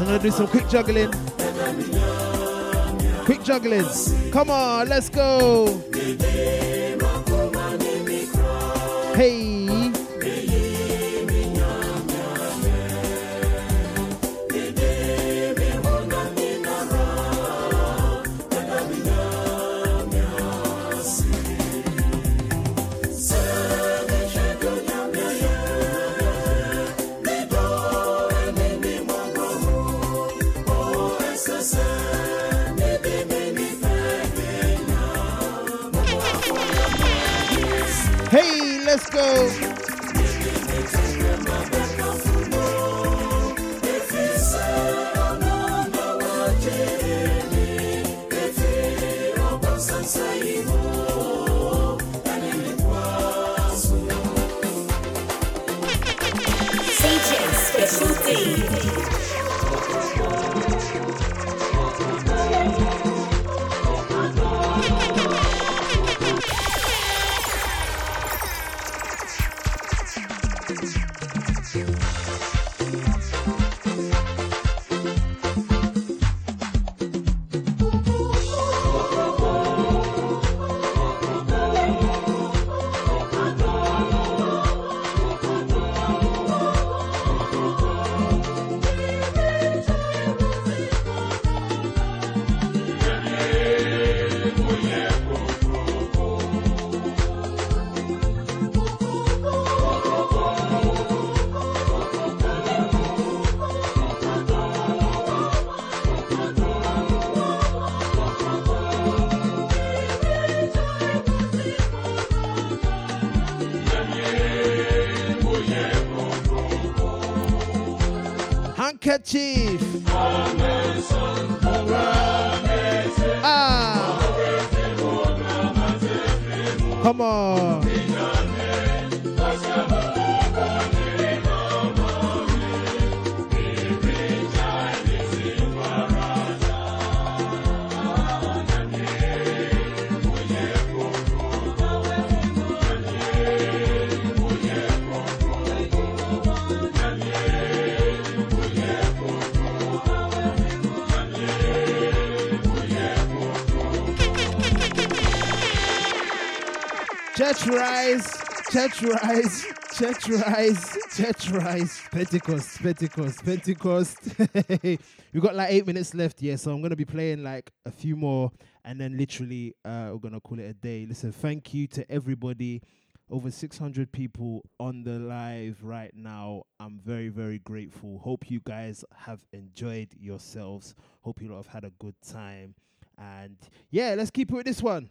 I'm gonna do some quick juggling. Quick juggling. Come on, let's go. Go. Church rise, church. Pentecost, Pentecost, Pentecost. We've got like eight minutes left, yeah. So I'm gonna be playing like a few more, and then literally uh, we're gonna call it a day. Listen, thank you to everybody. Over 600 people on the live right now. I'm very, very grateful. Hope you guys have enjoyed yourselves. Hope you lot have had a good time. And yeah, let's keep it with this one.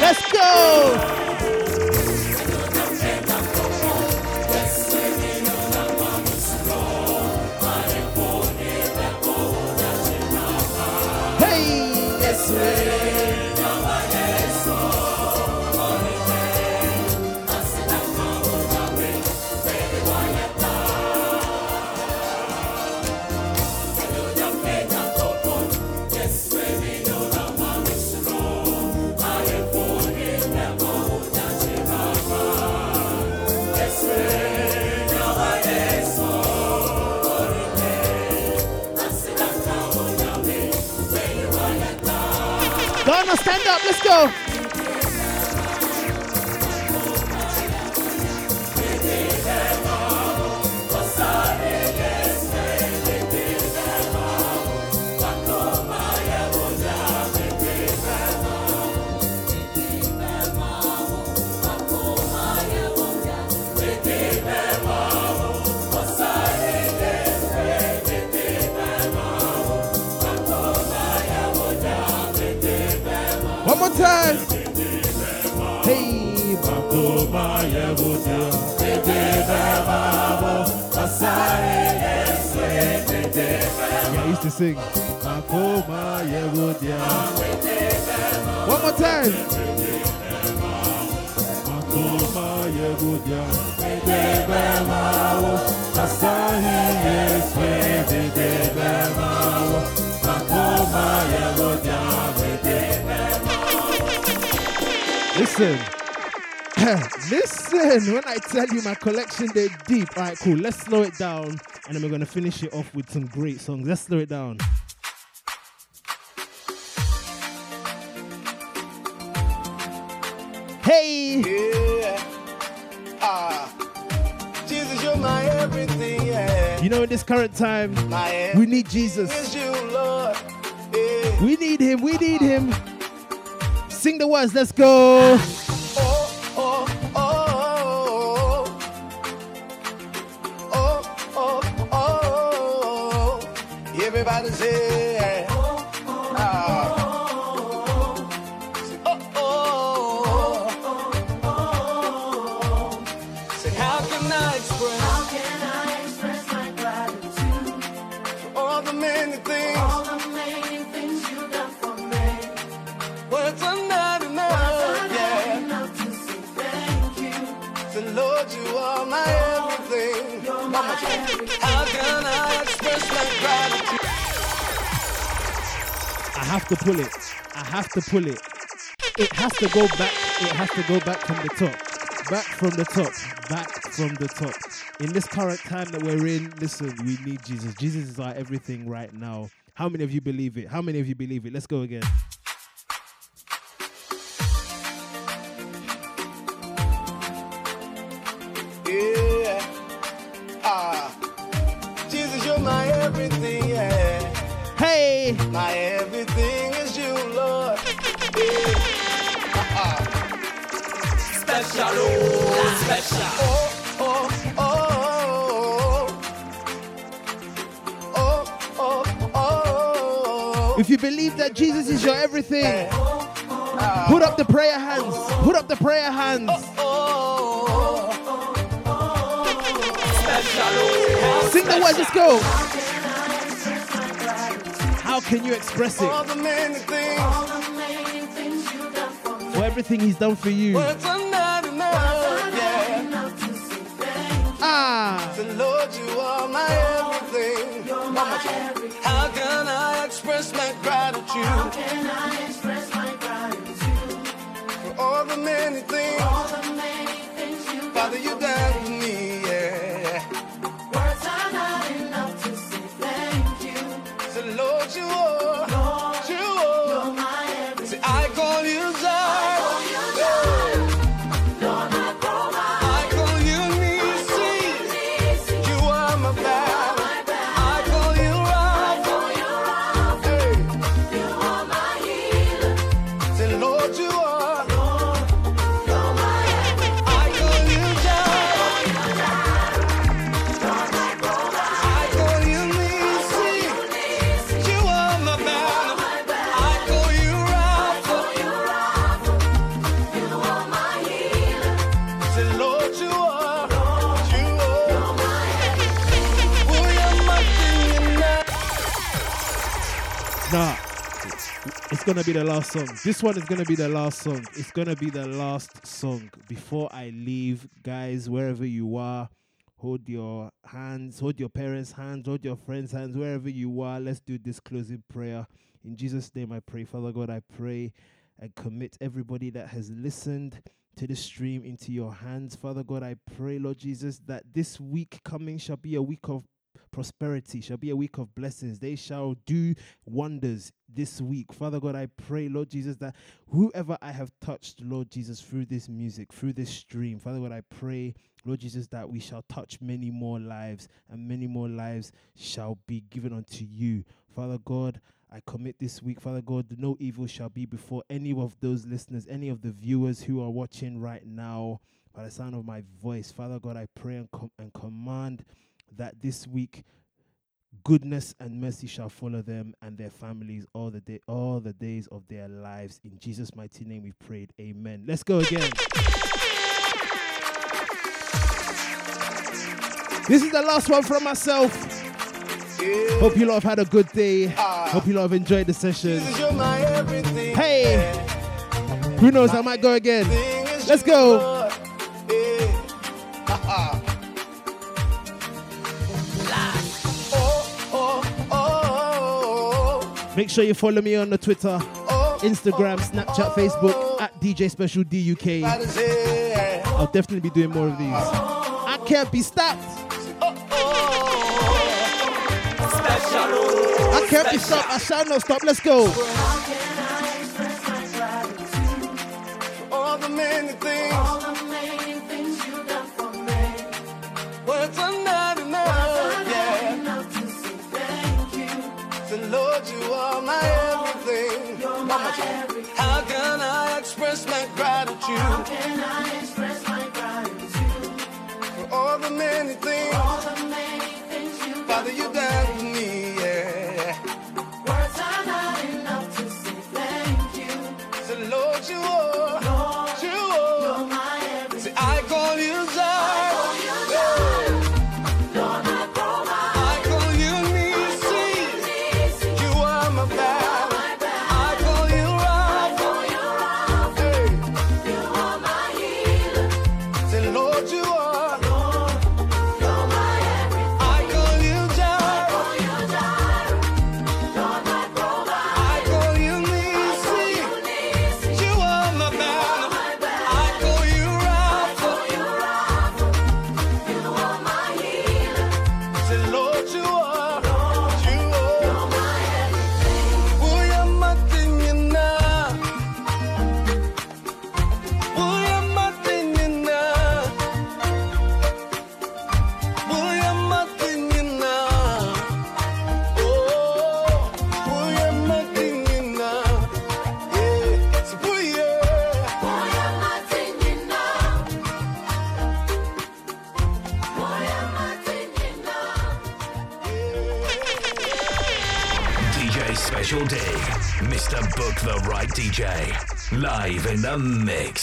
Let's go! Hey! Stand up. Let's go. Time. Hey. Yeah, I used to sing. One more time. Makoma Listen. Listen, when I tell you my collection they deep. All right, cool. Let's slow it down and then we're going to finish it off with some great songs. Let's slow it down. Hey!
Yeah. Ah. Jesus, you're my everything, yeah.
You know, in this current time, we need Jesus.
You, Lord. Yeah.
We need him. We need him. Sing the words. Let's go.
Oh, oh, oh, oh, oh, oh, oh. Everybody say, ah. Say, oh, oh. Say, how can I express? How can I express my gratitude for all the many things? One. How can I express my gratitude?
I have to pull it. I have to pull it. It has to go back. It has to go back from the top. Back from the top. Back from the top. In this current time that we're in, listen, we need Jesus. Jesus is our everything right now. How many of you believe it? How many of you believe it? Let's go again. Hey.
My everything is you, Lord. Ah.
Special, oh, special.
Oh, oh, oh. Oh, oh, oh.
If you believe that Jesus is your everything, Put up the prayer hands. Put up the prayer hands. Sing the words. Let's go. How can you express it?
All the many things.
For everything he's done for you.
Words are not enough. Yeah.
Ah.
So Lord, you are my everything. Mama, how can I express my gratitude? How can I express my gratitude for all the many things? All the many things you Father, you done
gonna be the last song. This one is gonna be the last song. It's gonna be the last song. Before I leave, guys, wherever you are, hold your hands, hold your parents' hands, hold your friends' hands, wherever you are. Let's do this closing prayer. In Jesus' name I pray. Father God, I pray and commit everybody that has listened to the stream into your hands. Father God, I pray, Lord Jesus, that this week coming shall be a week of prosperity, shall be a week of blessings. They shall do wonders this week. Father God, I pray, Lord Jesus, that whoever I have touched, Lord Jesus, through this music, through this stream, Father God, I pray, Lord Jesus, that we shall touch many more lives and many more lives shall be given unto you. Father God, I commit this week, Father God, no evil shall be before any of those listeners, any of the viewers who are watching right now by the sound of my voice. Father God, I pray and, com- and command that this week goodness and mercy shall follow them and their families all the day all the days of their lives. In jesus mighty name we prayed. Amen. Let's go again. This is the last one from myself. Hope you lot have had a good day. Hope you lot have enjoyed the session.
My
hey! Who knows i might go again. Let's go Make sure you follow me on the Twitter, Instagram, Snapchat, Facebook at DJ Special DUK. I'll definitely be doing more of these. I can't be stopped. I can't be stopped. I shall not stop. Let's go.
How can I express my gratitude? How can I express my gratitude for all the many things? All the many things you Father, you done for me.
Live in the mix.